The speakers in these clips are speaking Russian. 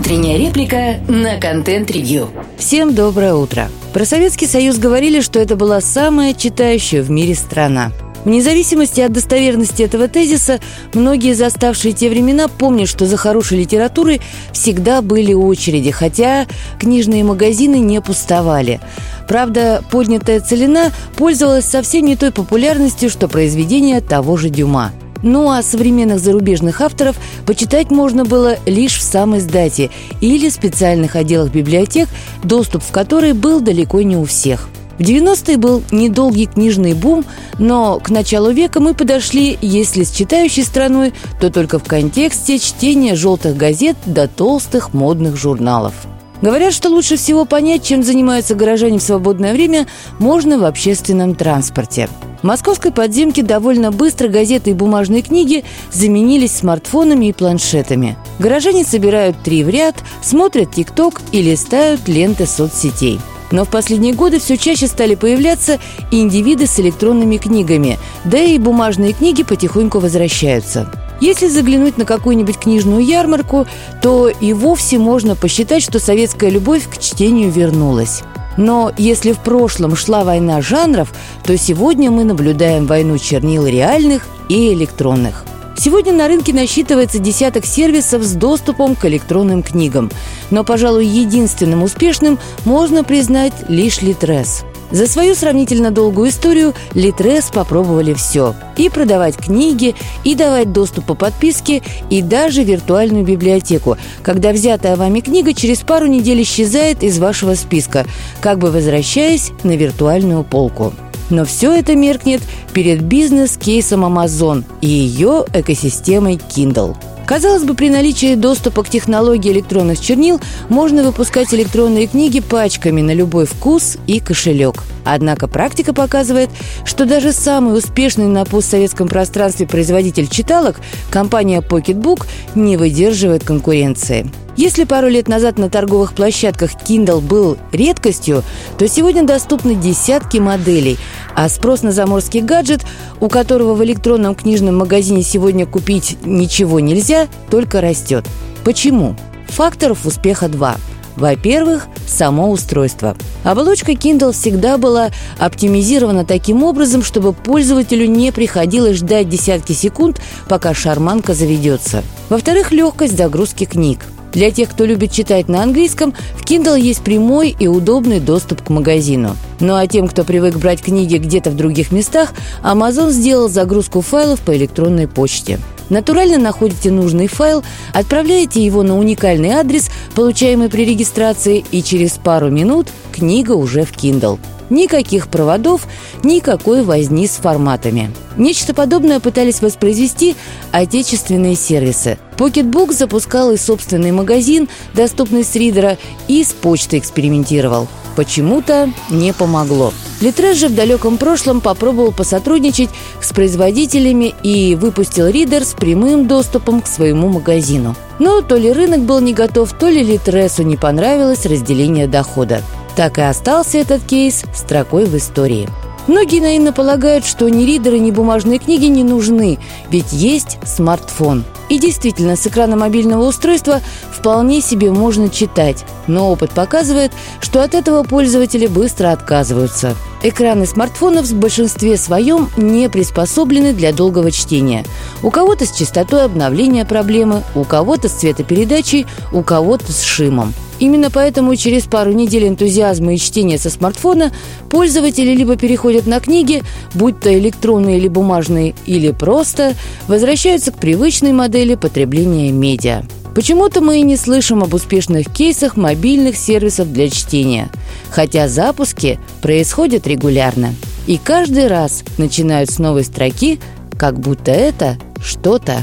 Утренняя реплика на контент-ревью. Всем доброе утро. Про Советский Союз говорили, что это была самая читающая в мире страна. Вне зависимости от достоверности этого тезиса, многие заставшие те времена помнят, что за хорошей литературой всегда были очереди, хотя книжные магазины не пустовали. Правда, поднятая целина пользовалась совсем не той популярностью, что произведение того же Дюма. Ну а современных зарубежных авторов почитать можно было лишь в самой сдате или специальных отделах библиотек, доступ в которые был далеко не у всех – в 90-е был недолгий книжный бум, но к началу века мы подошли, если с читающей страной, то только в контексте чтения желтых газет до толстых модных журналов. Говорят, что лучше всего понять, чем занимаются горожане в свободное время, можно в общественном транспорте. В московской подземке довольно быстро газеты и бумажные книги заменились смартфонами и планшетами. Горожане собирают три в ряд, смотрят ТикТок и листают ленты соцсетей – но в последние годы все чаще стали появляться индивиды с электронными книгами, да и бумажные книги потихоньку возвращаются. Если заглянуть на какую-нибудь книжную ярмарку, то и вовсе можно посчитать, что советская любовь к чтению вернулась. Но если в прошлом шла война жанров, то сегодня мы наблюдаем войну чернил реальных и электронных. Сегодня на рынке насчитывается десяток сервисов с доступом к электронным книгам. Но, пожалуй, единственным успешным можно признать лишь Литрес. За свою сравнительно долгую историю Литрес попробовали все. И продавать книги, и давать доступ по подписке, и даже виртуальную библиотеку, когда взятая вами книга через пару недель исчезает из вашего списка, как бы возвращаясь на виртуальную полку. Но все это меркнет перед бизнес-кейсом Amazon и ее экосистемой Kindle. Казалось бы, при наличии доступа к технологии электронных чернил можно выпускать электронные книги пачками на любой вкус и кошелек. Однако практика показывает, что даже самый успешный на постсоветском пространстве производитель читалок, компания Pocketbook, не выдерживает конкуренции. Если пару лет назад на торговых площадках Kindle был редкостью, то сегодня доступны десятки моделей, а спрос на заморский гаджет, у которого в электронном книжном магазине сегодня купить ничего нельзя, только растет. Почему? Факторов успеха два. Во-первых, само устройство. Оболочка Kindle всегда была оптимизирована таким образом, чтобы пользователю не приходилось ждать десятки секунд, пока шарманка заведется. Во-вторых, легкость загрузки книг. Для тех, кто любит читать на английском, в Kindle есть прямой и удобный доступ к магазину. Ну а тем, кто привык брать книги где-то в других местах, Amazon сделал загрузку файлов по электронной почте. Натурально находите нужный файл, отправляете его на уникальный адрес, получаемый при регистрации, и через пару минут книга уже в Kindle. Никаких проводов, никакой возни с форматами. Нечто подобное пытались воспроизвести отечественные сервисы. Pocketbook запускал и собственный магазин, доступный с ридера, и с почтой экспериментировал. Почему-то не помогло. Литрес же в далеком прошлом попробовал посотрудничать с производителями и выпустил ридер с прямым доступом к своему магазину. Но то ли рынок был не готов, то ли Литресу не понравилось разделение дохода. Так и остался этот кейс строкой в истории. Многие наивно полагают, что ни ридеры, ни бумажные книги не нужны, ведь есть смартфон. И действительно, с экрана мобильного устройства вполне себе можно читать, но опыт показывает, что от этого пользователи быстро отказываются. Экраны смартфонов в большинстве своем не приспособлены для долгого чтения. У кого-то с частотой обновления проблемы, у кого-то с цветопередачей, у кого-то с шимом. Именно поэтому через пару недель энтузиазма и чтения со смартфона пользователи либо переходят на книги, будь то электронные или бумажные, или просто возвращаются к привычной модели потребления медиа. Почему-то мы и не слышим об успешных кейсах мобильных сервисов для чтения, хотя запуски происходят регулярно. И каждый раз начинают с новой строки, как будто это что-то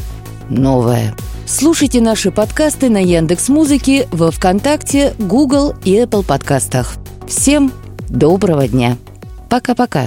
новое. Слушайте наши подкасты на Яндекс Музыке, во ВКонтакте, Google и Apple подкастах. Всем доброго дня. Пока-пока.